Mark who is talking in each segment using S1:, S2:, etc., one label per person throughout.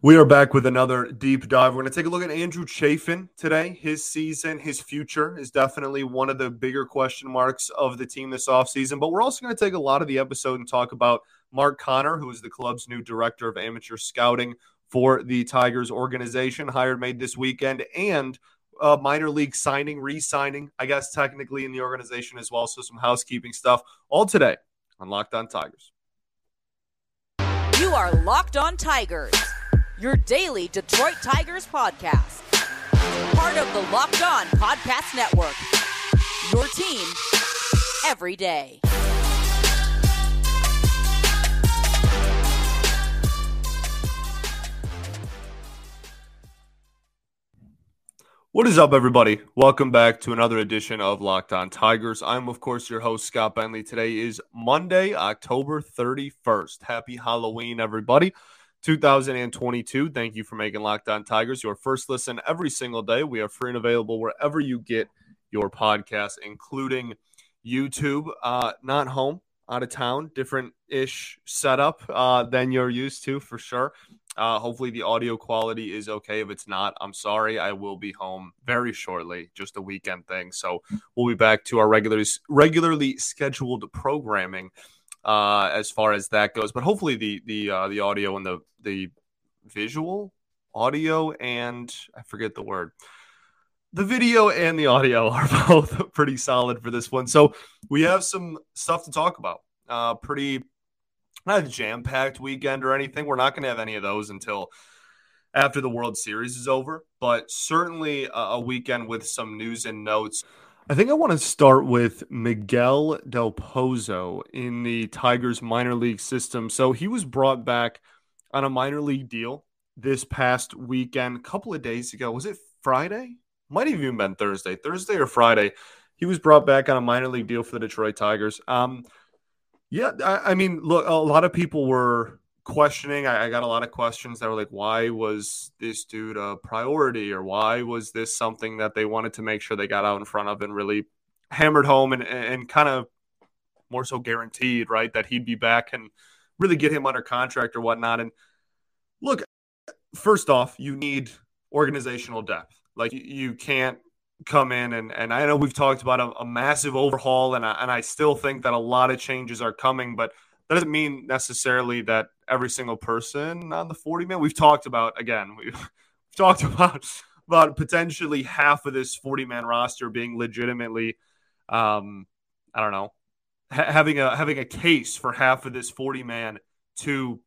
S1: We are back with another deep dive. We're going to take a look at Andrew Chafin today. His season, his future is definitely one of the bigger question marks of the team this offseason. But we're also going to take a lot of the episode and talk about Mark Conner, who is the club's new director of amateur scouting for the Tigers organization, hired made this weekend, and uh, minor league signing, re signing, I guess, technically in the organization as well. So some housekeeping stuff all today on Locked On Tigers.
S2: You are Locked On Tigers your daily Detroit Tigers podcast. Part of the Locked On Podcast Network. Your team every day.
S1: What is up, everybody? Welcome back to another edition of Locked On Tigers. I'm, of course, your host, Scott Bentley. Today is Monday, October 31st. Happy Halloween, everybody. 2022. Thank you for making Locked On Tigers your first listen every single day. We are free and available wherever you get your podcast, including YouTube. Uh, not home, out of town, different ish setup uh, than you're used to for sure. Uh, hopefully, the audio quality is okay. If it's not, I'm sorry. I will be home very shortly, just a weekend thing. So we'll be back to our regularly regularly scheduled programming uh, as far as that goes. But hopefully the the uh, the audio and the the visual audio and I forget the word. The video and the audio are both pretty solid for this one. So we have some stuff to talk about. Uh, pretty not a jam packed weekend or anything. We're not going to have any of those until after the World Series is over, but certainly a, a weekend with some news and notes. I think I want to start with Miguel Del Pozo in the Tigers minor league system. So he was brought back on a minor league deal this past weekend, a couple of days ago. Was it Friday? Might have even been Thursday, Thursday or Friday. He was brought back on a minor league deal for the Detroit Tigers. Um, yeah, I, I mean, look, a lot of people were questioning. I, I, got a lot of questions that were like, why was this dude a priority, or why was this something that they wanted to make sure they got out in front of and really hammered home and and kind of more so guaranteed, right, that he'd be back and really get him under contract or whatnot. And look, first off, you need organizational depth. Like you can't come in and and I know we've talked about a, a massive overhaul, and I, and I still think that a lot of changes are coming, but that doesn't mean necessarily that every single person on the 40 man we've talked about again we've, talked about about potentially half of this 40 man roster being legitimately um i don't know ha- having a having a case for half of this 40 man to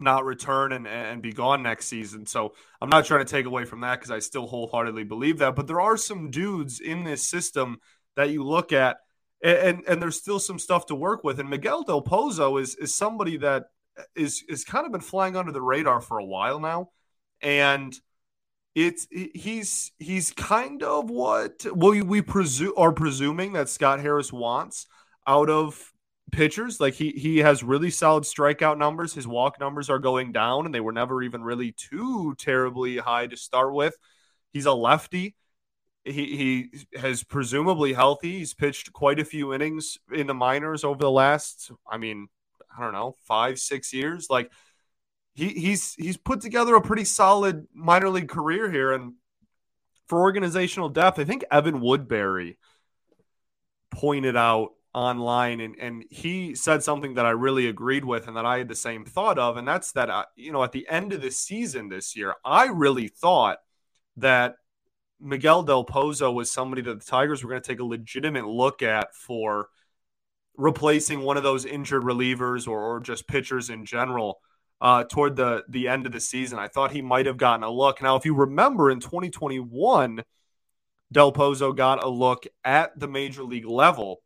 S1: not return and, and be gone next season. So I'm not trying to take away from that because I still wholeheartedly believe that. But there are some dudes in this system that you look at and, and there's still some stuff to work with. And Miguel Del Pozo is is somebody that is is kind of been flying under the radar for a while now, and it's he's he's kind of what we we presume are presuming that Scott Harris wants out of pitchers. Like he he has really solid strikeout numbers. His walk numbers are going down, and they were never even really too terribly high to start with. He's a lefty he he has presumably healthy. He's pitched quite a few innings in the minors over the last, I mean, I don't know, five six years. Like he he's he's put together a pretty solid minor league career here, and for organizational depth, I think Evan Woodbery pointed out online and, and he said something that I really agreed with and that I had the same thought of and that's that uh, you know at the end of the season this year I really thought that Miguel Del Pozo was somebody that the Tigers were going to take a legitimate look at for replacing one of those injured relievers or, or just pitchers in general uh, toward the the end of the season. I thought he might have gotten a look. Now, if you remember in 2021, Del Pozo got a look at the major league level,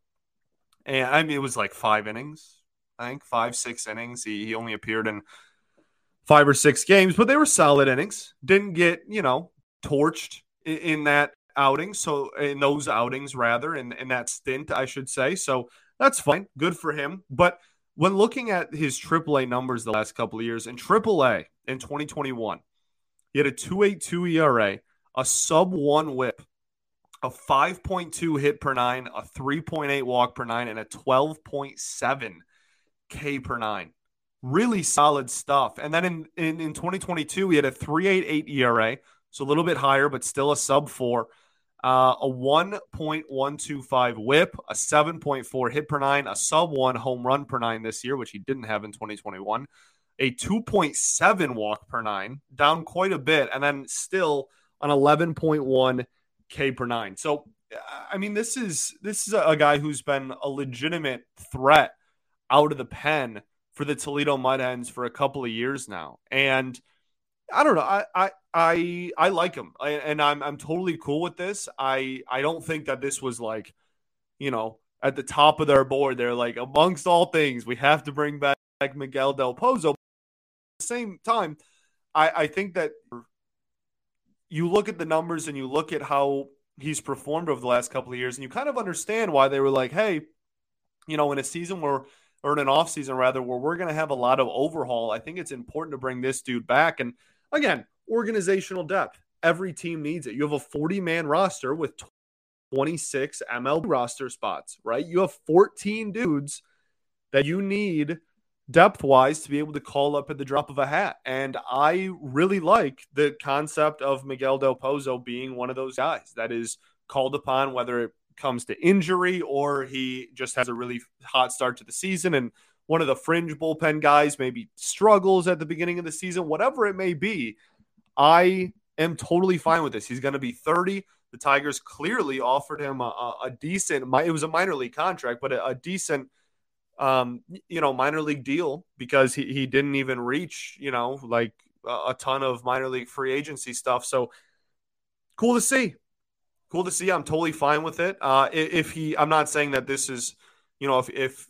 S1: and I mean it was like five innings, I think five six innings. He he only appeared in five or six games, but they were solid innings. Didn't get you know torched in, that outing. So in those outings, rather, in, in that stint, I should say. So that's fine. Good for him. But when looking at his AAA numbers the last couple of years, in AAA in 2021, he had a 2.82 ERA, a sub one WHIP, a 5.2 hit per nine, a 3.8 walk per nine, and a 12.7 K per nine. really solid stuff. And then in, in, in 2022, he had a 3.88 ERA, so a little bit higher, but still a sub four. Uh, a 1.125 whip, a 7.4 hit per nine, a sub one home run per nine this year, which he didn't have in 2021, a 2.7 walk per nine, down quite a bit, and then still an 11.1 K per nine. So, I mean, this is this is a guy who's been a legitimate threat out of the pen for the Toledo Mud Hens for a couple of years now, and I don't know. I I I, I like him, I, and I'm I'm totally cool with this. I I don't think that this was like, you know, at the top of their board. They're like amongst all things, we have to bring back Miguel Del Pozo. At the same time, I I think that you look at the numbers and you look at how he's performed over the last couple of years, and you kind of understand why they were like, hey, you know, in a season where or in an off season rather, where we're going to have a lot of overhaul. I think it's important to bring this dude back and Again, organizational depth. Every team needs it. You have a 40 man roster with 26 ML roster spots, right? You have 14 dudes that you need depth wise to be able to call up at the drop of a hat. And I really like the concept of Miguel Del Pozo being one of those guys that is called upon, whether it comes to injury or he just has a really hot start to the season and one of the fringe bullpen guys maybe struggles at the beginning of the season, whatever it may be, I am totally fine with this. He's going to be 30. The Tigers clearly offered him a, a decent, it was a minor league contract, but a, a decent, um, you know, minor league deal because he, he didn't even reach, you know, like a, a ton of minor league free agency stuff. So cool to see. Cool to see. I'm totally fine with it. Uh, if he, I'm not saying that this is, you know, if, if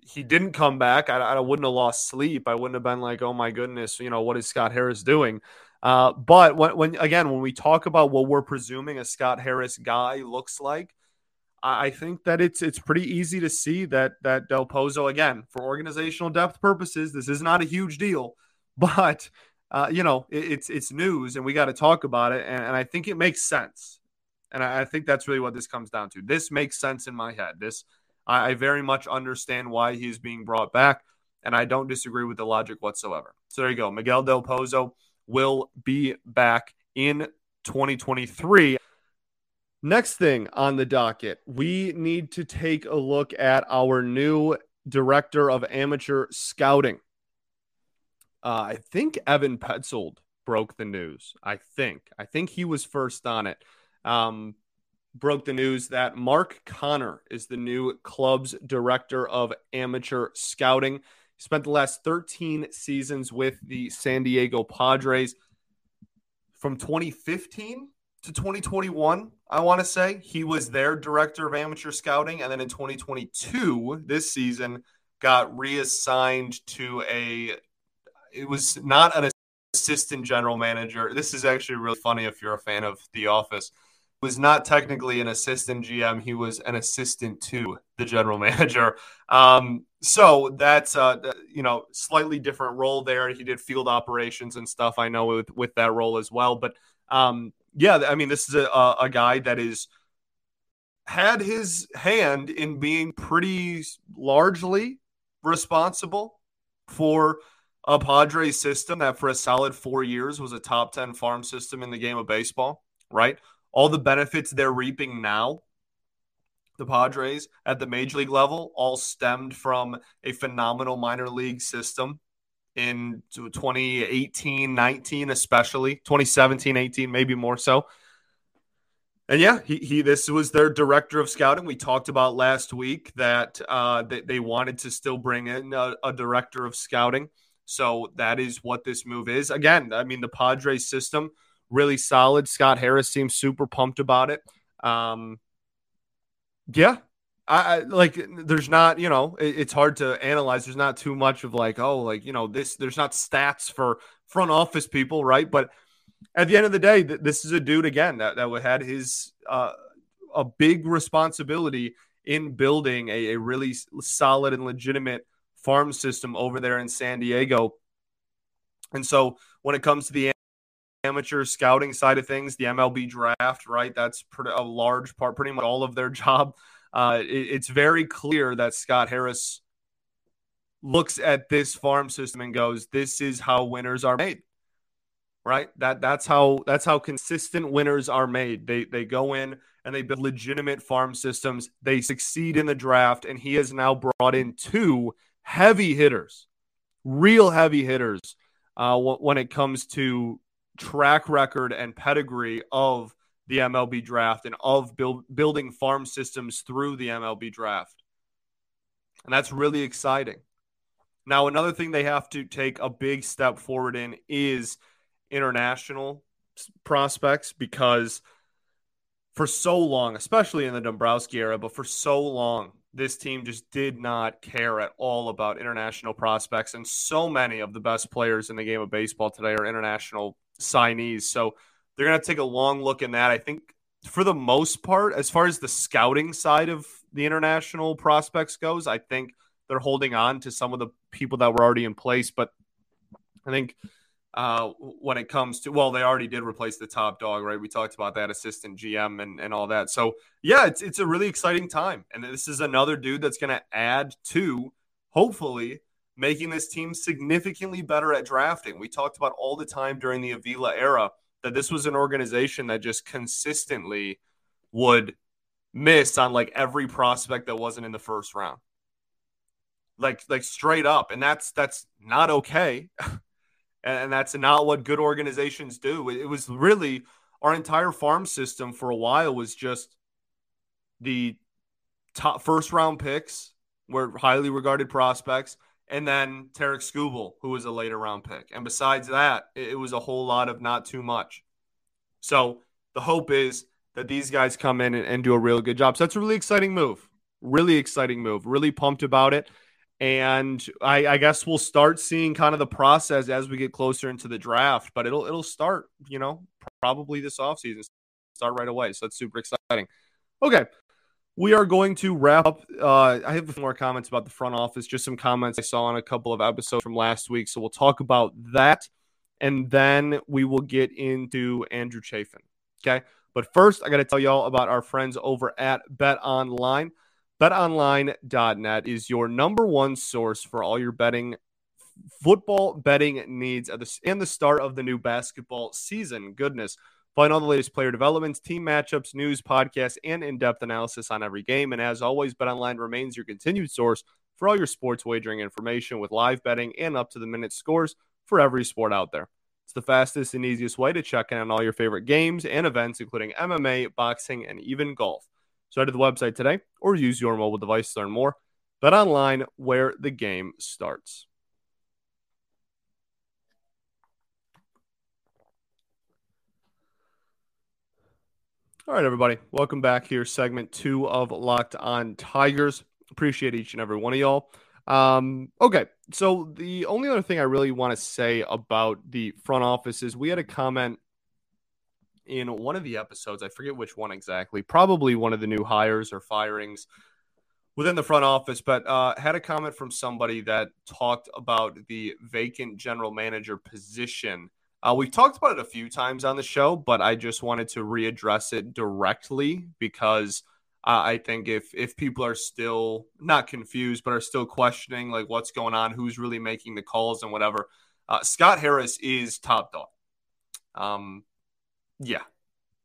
S1: he didn't come back, I, I, wouldn't have lost sleep. I wouldn't have been like, oh my goodness, you know, what is Scott Harris doing? Uh, but when, when, again, when we talk about what we're presuming a Scott Harris guy looks like, I, I think that it's it's pretty easy to see that that Del Pozo again for organizational depth purposes, this is not a huge deal, but uh, you know, it, it's it's news and we got to talk about it, and, and, I think it makes sense, and I, I think that's really what this comes down to. This makes sense in my head. This I, I very much understand why he's being brought back, and I don't disagree with the logic whatsoever. So there you go. Miguel Del Pozo will be back in 2023. Next thing on the docket, we need to take a look at our new director of amateur scouting. Uh, I think Evan Petzold broke the news. I think. I think he was first on it. Um, broke the news that Mark Conner is the new club's director of amateur scouting. Spent the last 13 seasons with the San Diego Padres. From 2015 to 2021, I want to say he was their director of amateur scouting. And then in 2022, this season, got reassigned to a, it was not an assistant general manager. This is actually really funny if you're a fan of The Office was not technically an assistant GM. He was an assistant to the general manager. Um, so that's uh, you know slightly different role there. He did field operations and stuff. I know with with that role as well. But um, yeah, I mean this is a, a guy that is had his hand in being pretty largely responsible for a Padres system that for a solid four years was a top 10 farm system in the game of baseball, right? all the benefits they're reaping now, the Padres at the major league level, all stemmed from a phenomenal minor league system in 2018 19, especially 2017 18, maybe more so. And yeah, he, he this was their director of scouting. We talked about last week that uh, they, they wanted to still bring in a, a director of scouting. So that is what this move is. Again, I mean, the Padres system really solid. Scott Harris seems super pumped about it. Um, yeah, I, I, like there's not you know it, it's hard to analyze. There's not too much of like oh like you know this there's not stats for front office people right? But at the end of the day th- this is a dude again that, that had his uh, a big responsibility in building a, a really solid and legitimate farm system over there in San Diego. And so when it comes to the amateur scouting side of things, the MLB draft, right? That's pretty, a large part, pretty much all of their job. Uh, it, it's very clear that Scott Harris looks at this farm system and goes, "This is how winners are made." Right? That that's how that's how consistent winners are made. They they go in and they build legitimate farm systems. They succeed in the draft, and he has now brought in two heavy hitters, real heavy hitters, uh, when it comes to track record and pedigree of the MLB draft and of build, building farm systems through the MLB draft. And that's really exciting. Now, another thing they have to take a big step forward in is international prospects because for so long, especially in the Dombrowski era, but for so long, this team just did not care at all about international prospects. And so many of the best players in the game of baseball today are international signees. So they're going to take a long look in that. I think for the most part, as far as the scouting side of the international prospects goes, I think they're holding on to some of the people that were already in place. But I think uh, when it comes to well, they already did replace the top dog, right? We talked about that assistant GM and, and all that. So yeah, it's it's a really exciting time, and this is another dude that's going to add to hopefully making this team significantly better at drafting. We talked about all the time during the Avila era that this was an organization that just consistently would miss on like every prospect that wasn't in the first round. Like like straight up and that's that's not okay. and that's not what good organizations do. It was really our entire farm system for a while was just the top first round picks were highly regarded prospects, and then Tarik Skubal, who was a later round pick. And besides that, it was a whole lot of not too much. So the hope is that these guys come in and, and do a real good job. So that's a really exciting move. Really exciting move. Really pumped about it. And I, I, guess we'll start seeing kind of the process as we get closer into the draft, but it'll it'll start, you know, probably this offseason. Start right away. So that's super exciting. Okay. We are going to wrap up. Uh, I have a few more comments about the front office, just some comments I saw on a couple of episodes from last week. So we'll talk about that. And then we will get into Andrew Chafin. Okay. But first, I got to tell y'all about our friends over at Bet Online. BetOnline.net is your number one source for all your betting, football betting needs at the, and the start of the new basketball season. Goodness. Find all the latest player developments, team matchups, news, podcasts, and in depth analysis on every game. And as always, BetOnline remains your continued source for all your sports wagering information with live betting and up to the minute scores for every sport out there. It's the fastest and easiest way to check in on all your favorite games and events, including MMA, boxing, and even golf. So head to the website today or use your mobile device to learn more. Bet online where the game starts. All right, everybody. Welcome back here. Segment two of Locked On Tigers. Appreciate each and every one of y'all. Um, okay. So the only other thing I really want to say about the front office is we had a comment in one of the episodes. I forget which one exactly. Probably one of the new hires or firings within the front office, but uh, had a comment from somebody that talked about the vacant general manager position. Uh, we've talked about it a few times on the show, but I just wanted to readdress it directly because uh, I think if if people are still not confused but are still questioning like what's going on, who's really making the calls and whatever, uh, Scott Harris is top dog. Um, yeah.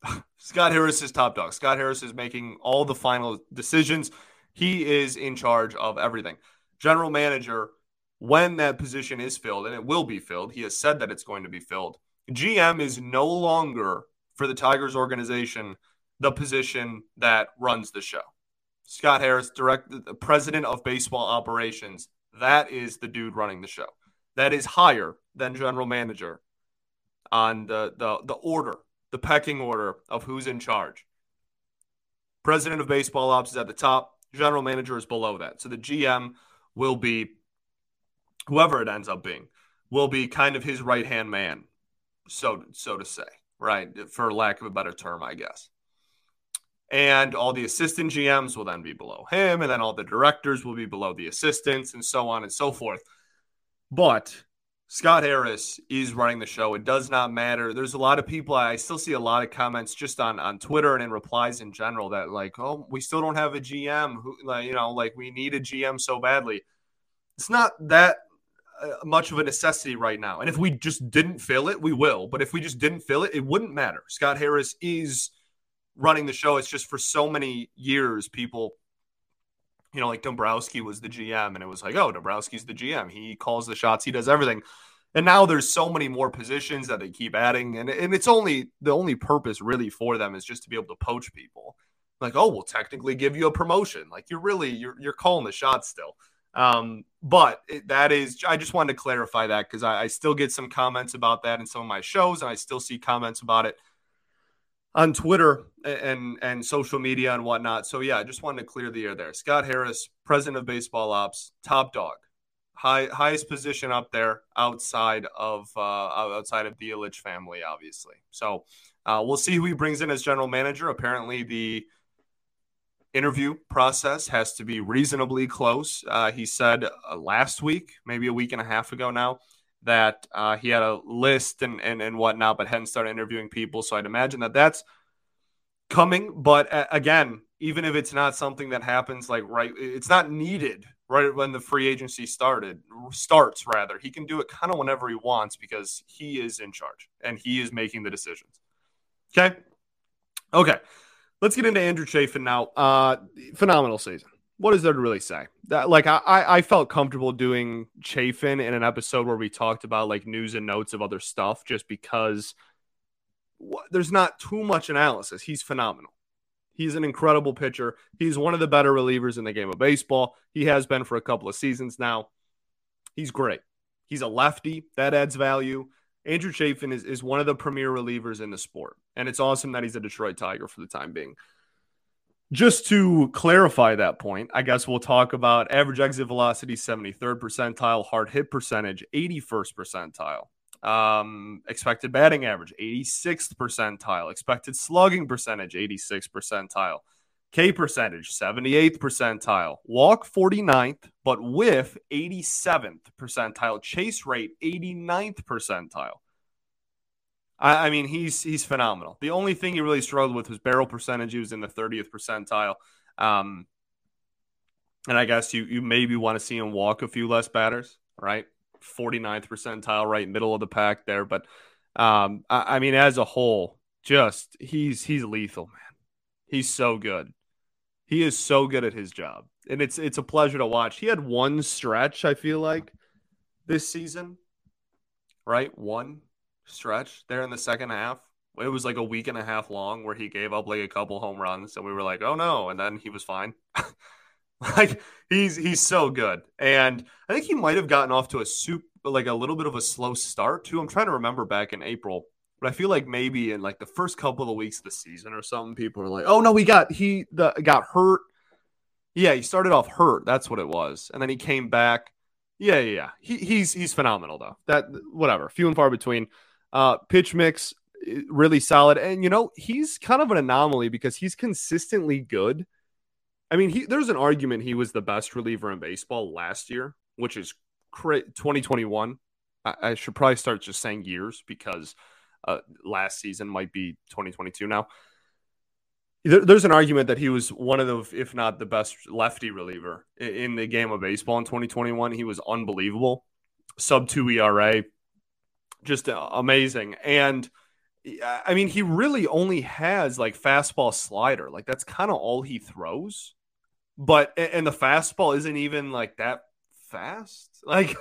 S1: Scott Harris is top dog. Scott Harris is making all the final decisions. He is in charge of everything. General manager, when that position is filled, and it will be filled, he has said that it's going to be filled. GM is no longer for the Tigers organization the position that runs the show. Scott Harris, direct the president of baseball operations, that is the dude running the show. That is higher than general manager on the the the order the pecking order of who's in charge. President of baseball ops is at the top, general manager is below that. So the GM will be whoever it ends up being, will be kind of his right hand man, so so to say, right? For lack of a better term, I guess. And all the assistant GMs will then be below him, and then all the directors will be below the assistants, and so on and so forth. But Scott Harris is running the show. It does not matter. There's a lot of people. I still see a lot of comments just on on Twitter and in replies in general that like, oh, we still don't have a GM. Who, like, you know, like we need a GM so badly. it's not that Uh, much of a necessity right now. And if we just didn't fill it, we will. But if we just didn't fill it, it wouldn't matter. Scott Harris is running the show. It's just for so many years, people, you know, like Dombrowski was the GM, and it was like, oh, Dombrowski's the GM. He calls the shots, he does everything. And now there's so many more positions that they keep adding, and, and it's only the only purpose really for them is just to be able to poach people. Like, oh, we'll technically give you a promotion. Like you're really you're you're calling the shots still. Um, but that is, I just wanted to clarify that because I, I, still get some comments about that in some of my shows, and I still see comments about it on Twitter and and social media and whatnot. So yeah, I just wanted to clear the air there. Scott Harris, president of baseball ops, top dog, high highest position up there outside of uh, outside of the Ilitch family, obviously. So uh, we'll see who he brings in as general manager. Apparently, the interview process has to be reasonably close. Uh, he said uh, last week, maybe a week and a half ago now, that uh, he had a list and, and, and whatnot, but hadn't started interviewing people. So I'd imagine that that's coming. But again, even if it's not something that happens like right, it's not needed right when the free agency started starts rather. He can do it kind of whenever he wants because he is in charge and he is making the decisions. Okay. Okay. Let's get into Andrew Chafin now. Uh, phenomenal season. What is there to really say? That, like I, I felt comfortable doing Chafin in an episode where we talked about like news and notes of other stuff, just because there's not too much analysis. He's phenomenal. He's an incredible pitcher. He's one of the better relievers in the game of baseball. He has been for a couple of seasons now. He's great. He's a lefty. That adds value. Andrew Chafin is, is one of the premier relievers in the sport. And it's awesome that he's a Detroit Tiger for the time being. Just to clarify that point, I guess we'll talk about average exit velocity, 73rd percentile, hard hit percentage, 81st percentile, um, expected batting average, 86th percentile, expected slugging percentage, 86th percentile, K percentage, 78th percentile, walk 49th, but whiff 87th percentile, chase rate 89th percentile. I, I, mean, he's he's phenomenal. The only thing he really struggled with was barrel percentage. He was in the 30th percentile. Um, and I guess you you maybe want to see him walk a few less batters, right? 49th percentile, right middle of the pack there. But um, I, I mean, as a whole, just he's he's lethal, man. He's so good. He is so good at his job, and it's it's a pleasure to watch. He had one stretch, I feel like, this season, right? One stretch there in the second half. It was like a week and a half long where he gave up like a couple home runs, and we were like, "Oh no!" And then he was fine. like he's he's so good, and I think he might have gotten off to a soup like a little bit of a slow start too. I'm trying to remember back in April but I feel like maybe in like the first couple of weeks of the season or something, people are like, "Oh no, he got he the, got hurt." Yeah, he started off hurt. That's what it was, and then he came back. Yeah, yeah, yeah. He, he's he's phenomenal though. That whatever, few and far between. Uh, pitch mix really solid, and you know he's kind of an anomaly because he's consistently good. I mean, he, there's an argument he was the best reliever in baseball last year, which is cra- 2021. I, I should probably start just saying years because uh, last season might be 2022 now. There, there's an argument that he was one of the, if not the best lefty reliever in, in the game of baseball in 2021. He was unbelievable, sub two ERA, just uh, amazing. And I mean, he really only has like fastball slider. Like that's kind of all he throws. But and the fastball isn't even like that fast. Like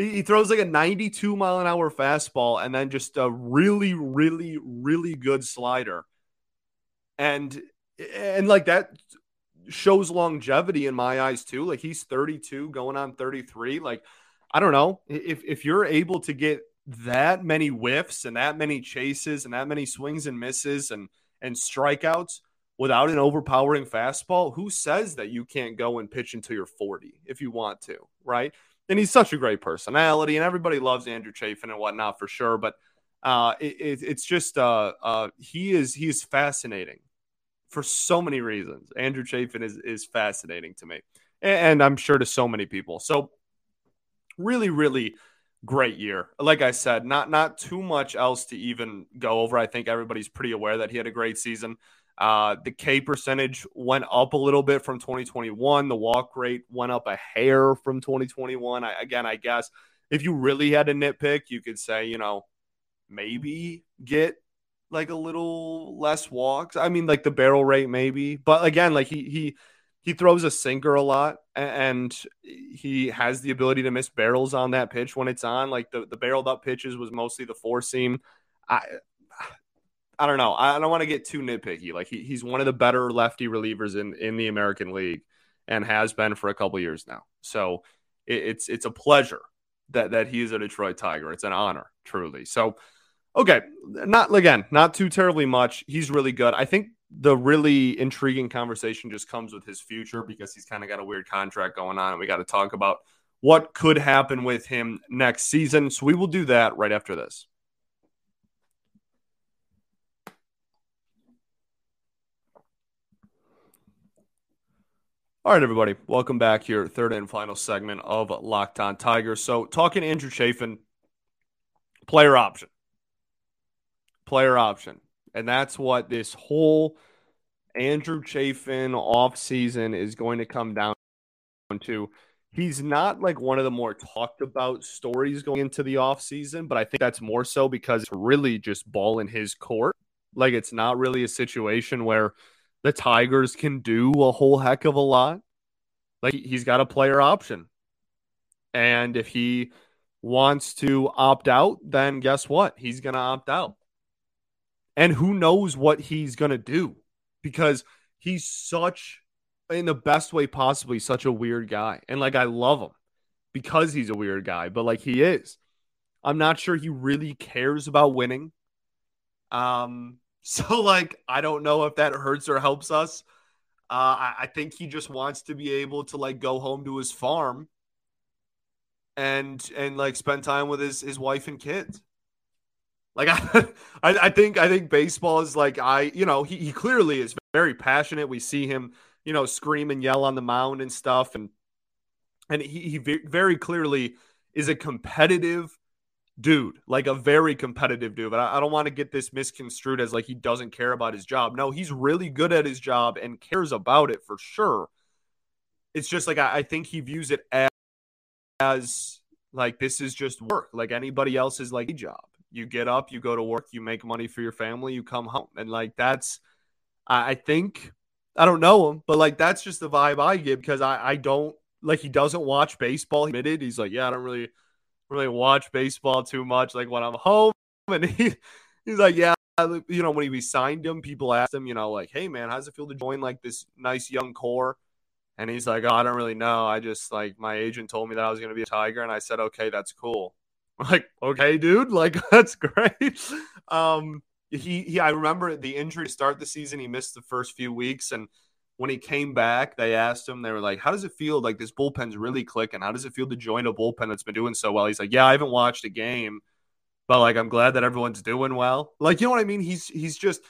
S1: he throws like a 92 mile an hour fastball and then just a really, really, really good slider. And and like that shows longevity in my eyes too. Like he's 32 going on 33. Like, I don't know. If if you're able to get that many whiffs and that many chases and that many swings and misses and and strikeouts without an overpowering fastball, who says that you can't go and pitch until you're 40 if you want to, right? And he's such a great personality, and everybody loves Andrew Chafin and whatnot for sure. But uh, it, it, it's just uh, uh, he is he is fascinating for so many reasons. Andrew Chafin is is fascinating to me, and I'm sure to so many people. So really, really great year. Like I said, not not too much else to even go over. I think everybody's pretty aware that he had a great season. Uh, the K percentage went up a little bit from 2021. The walk rate went up a hair from 2021. I, again, I guess if you really had to nitpick, you could say, you know, maybe get like a little less walks. I mean, like the barrel rate, maybe. But again, like he he he throws a sinker a lot and he has the ability to miss barrels on that pitch when it's on. Like the, the barreled up pitches was mostly the four seam. I I don't know. I don't want to get too nitpicky. Like he, he's one of the better lefty relievers in in the American League, and has been for a couple years now. So it, it's it's a pleasure that that he is a Detroit Tiger. It's an honor, truly. So okay, not again, not too terribly much. He's really good. I think the really intriguing conversation just comes with his future because he's kind of got a weird contract going on, and we got to talk about what could happen with him next season. So we will do that right after this. All right, everybody, welcome back here. Third and final segment of Locked On Tigers. So, talking Andrew Chafin, player option, player option, and that's what this whole Andrew Chafin off season is going to come down to. He's not like one of the more talked about stories going into the off season, but I think that's more so because it's really just ball in his court. Like it's not really a situation where the Tigers can do a whole heck of a lot. Like he's got a player option. And if he wants to opt out, then guess what? He's going to opt out. And who knows what he's going to do because he's such, in the best way possibly, such a weird guy. And like, I love him because he's a weird guy, but like, he is. I'm not sure he really cares about winning. Um, so like I don't know if that hurts or helps us. Uh, I, I think he just wants to be able to like go home to his farm and and like spend time with his his wife and kids. Like I, I, think I think baseball is like I you know he, he clearly is very passionate. We see him you know scream and yell on the mound and stuff, and and he, he very clearly is a competitive dude, like a very competitive dude. But I, I don't want to get this misconstrued as like he doesn't care about his job. No, he's really good at his job and cares about it for sure. It's just like I, I think he views it as, as like this is just work, like anybody else's like job. You get up, you go to work, you make money for your family, you come home, and like that's. I, I think I don't know him, but like that's just the vibe I get because I I don't like he doesn't watch baseball. He admitted he's like, yeah, I don't really really watch baseball too much. Like when I'm home, and he, he's like, yeah, you know, when he signed him, people asked him, you know, like, hey man, how's it feel to join like this nice young core? And he's like, oh, I don't really know. I just like my agent told me that I was going to be a Tiger, and I said, okay, that's cool. I'm like, okay, dude, like that's great. Um, he, he, I remember the injury to start the season. He missed the first few weeks, and when he came back, they asked him, they were like, How does it feel? Like this bullpen's really clicking. How does it feel to join a bullpen that's been doing so well? He's like, Yeah, I haven't watched a game, but like I'm glad that everyone's doing well. Like, you know what I mean? He's he's just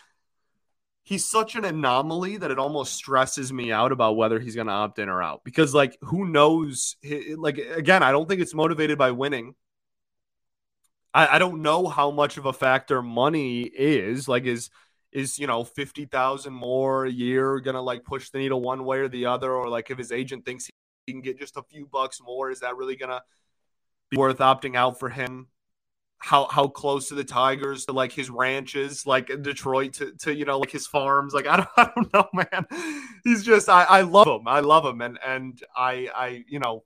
S1: he's such an anomaly that it almost stresses me out about whether he's gonna opt in or out. Because like who knows? Like again, I don't think it's motivated by winning. I, I don't know how much of a factor money is. Like is is you know 50,000 more a year going to like push the needle one way or the other? Or like if his agent thinks he can get just a few bucks more is that really going to be worth opting out for him? How how close to the Tigers to like his ranches like Detroit to, to you know like his farms? Like I don't, I don't know man. He's just I, I love him. I love him. And and I I you know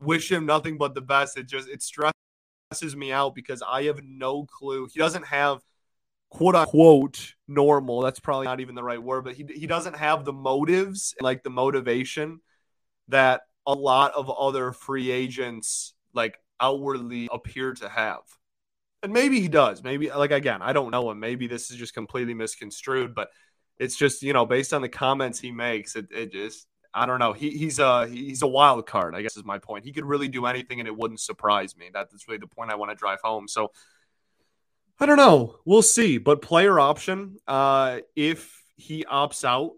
S1: wish him nothing but the best. It just it stresses me out because I have no clue. He doesn't have quote unquote normal. That's probably not even the right word, but he, he doesn't have the motives, like the motivation that a lot of other free agents like outwardly appear to have. And maybe he does. Maybe like again, I don't know him. Maybe this is just completely misconstrued, but it's just, you know, based on the comments he makes, it, it just I don't know. He, he's a he's a wild card, I guess is my point. He could really do anything and it wouldn't surprise me. That's really the point I want to drive home. So I don't know. We'll see. But player option, uh, if he opts out,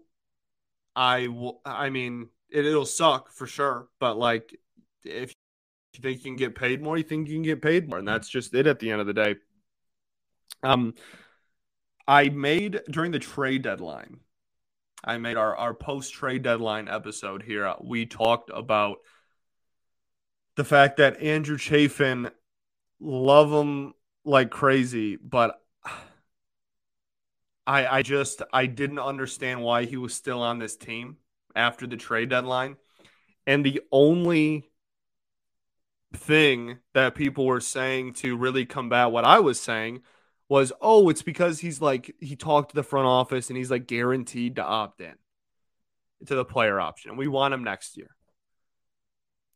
S1: I will. I mean, it, it'll suck for sure. But like, if you think you can get paid more, you think you can get paid more, and that's just it at the end of the day. Um, I made during the trade deadline. I made our, our post trade deadline episode here. We talked about the fact that Andrew Chafin love him like crazy, but I I just I didn't understand why he was still on this team after the trade deadline. And the only thing that people were saying to really combat what I was saying was, oh, it's because he's like he talked to the front office and he's like guaranteed to opt in to the player option. And we want him next year.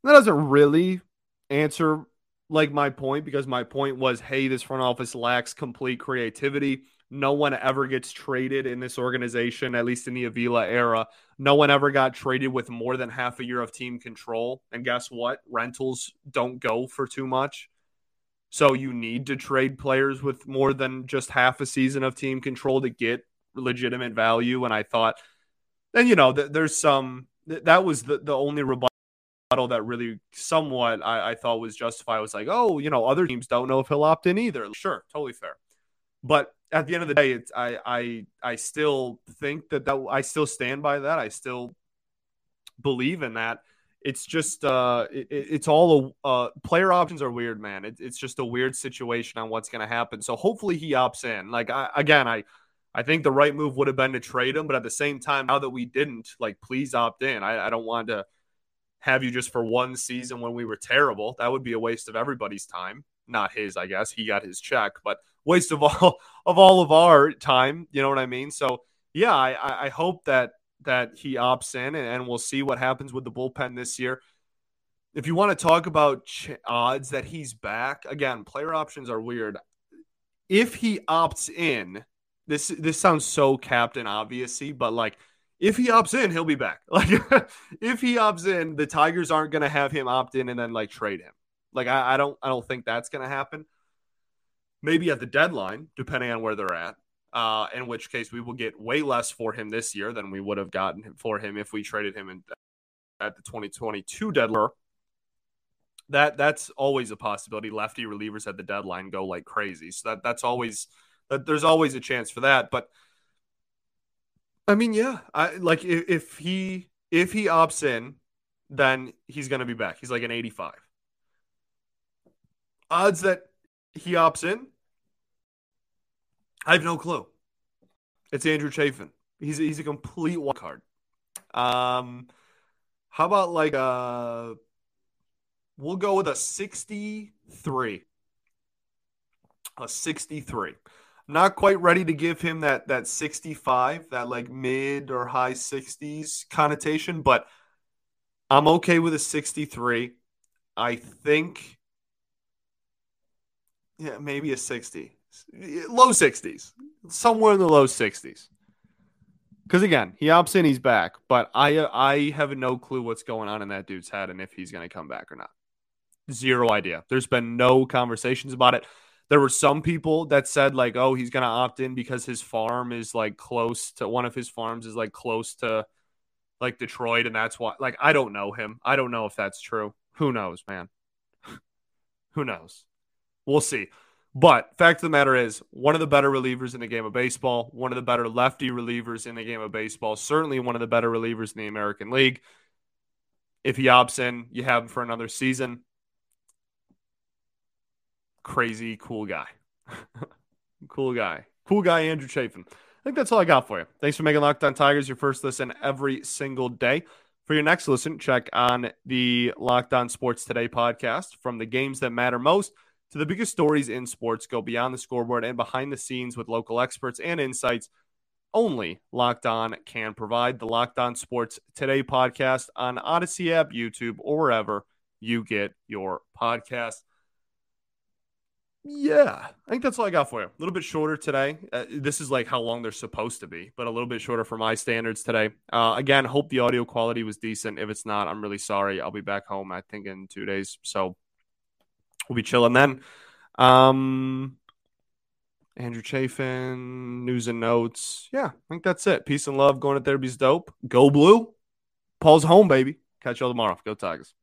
S1: That doesn't really answer like my point because my point was, hey, this front office lacks complete creativity. No one ever gets traded in this organization, at least in the Avila era. No one ever got traded with more than half a year of team control. And guess what? Rentals don't go for too much. So you need to trade players with more than just half a season of team control to get legitimate value. And I thought, and you know, th- there's some that was the, the only rebuttal that really somewhat I, I thought was justified. I was like, oh, you know, other teams don't know if he'll opt in either. Sure, totally fair. But at the end of the day, it's I I I still think that that I still stand by that. I still believe in that. It's just uh, it, it's all a uh, player options are weird, man. It, it's just a weird situation on what's going to happen. So hopefully he opts in. Like I, again, I I think the right move would have been to trade him, but at the same time, now that we didn't, like please opt in. I, I don't want to have you just for one season when we were terrible. That would be a waste of everybody's time. Not his, I guess. He got his check, but waste of all of all of our time. You know what I mean? So yeah, I, I hope that that he opts in, and, and we'll see what happens with the bullpen this year. If you want to talk about ch- odds that he's back, again, player options are weird. If he opts in, this this sounds so captain obviously, but like if he opts in, he'll be back. Like if he opts in, the Tigers aren't going to have him opt in and then like trade him. Like I, I don't I don't think that's going to happen. Maybe at the deadline, depending on where they're at. Uh, in which case we will get way less for him this year than we would have gotten for him if we traded him in, at the 2022 deadline. That that's always a possibility. Lefty relievers at the deadline go like crazy, so that that's always that there's always a chance for that. But I mean, yeah, I like if, if he if he opts in, then he's to be back. He's like an 85. Odds that he opts in, I have no clue. It's Andrew Chafin. He's he's a complete wild card. Um, how about like uh, we'll go with a 63. A 63 not quite ready to give him that that 65, that like mid or high 60s connotation, but I'm okay with a 63. I think yeah, maybe a 60. Low 60s. Somewhere in the low 60s. Cuz again, he opts in, he's back, but I I have no clue what's going on in that dude's head and if he's going to come back or not. Zero idea. There's been no conversations about it there were some people that said like oh he's going to opt in because his farm is like close to one of his farms is like close to like Detroit and that's why like I don't know him. I don't know if that's true. Who knows, man? Who knows? We'll see. But fact of the matter is, one of the better relievers in the game of baseball, one of the better lefty relievers in the game of baseball, certainly one of the better relievers in the American League. If he opts in, you have him for another season crazy cool guy. cool guy. Cool guy, Andrew Chafin. I think that's all I got for you. Thanks for making Locked On Tigers your first listen every single day. For your next listen, check on the Locked On Sports Today podcast. From the games that matter most to the biggest stories in sports, go beyond the scoreboard and behind the scenes with local experts and insights only Locked On can provide. The Locked On Sports Today podcast on Audacy app, YouTube, or wherever you get your podcast yeah, I think that's all I got for you. A little bit shorter today. Uh, this is like how long they're supposed to be, but a little bit shorter for my standards today. Uh, again, hope the audio quality was decent. If it's not, I'm really sorry. I'll be back home, I think, in two days. So we'll be chilling then. Um, Andrew Chafin, news and notes. Yeah, I think that's it. Peace and love. Going to therapy's dope. Go blue. Paul's home, baby. Catch y'all tomorrow. Go Tigers.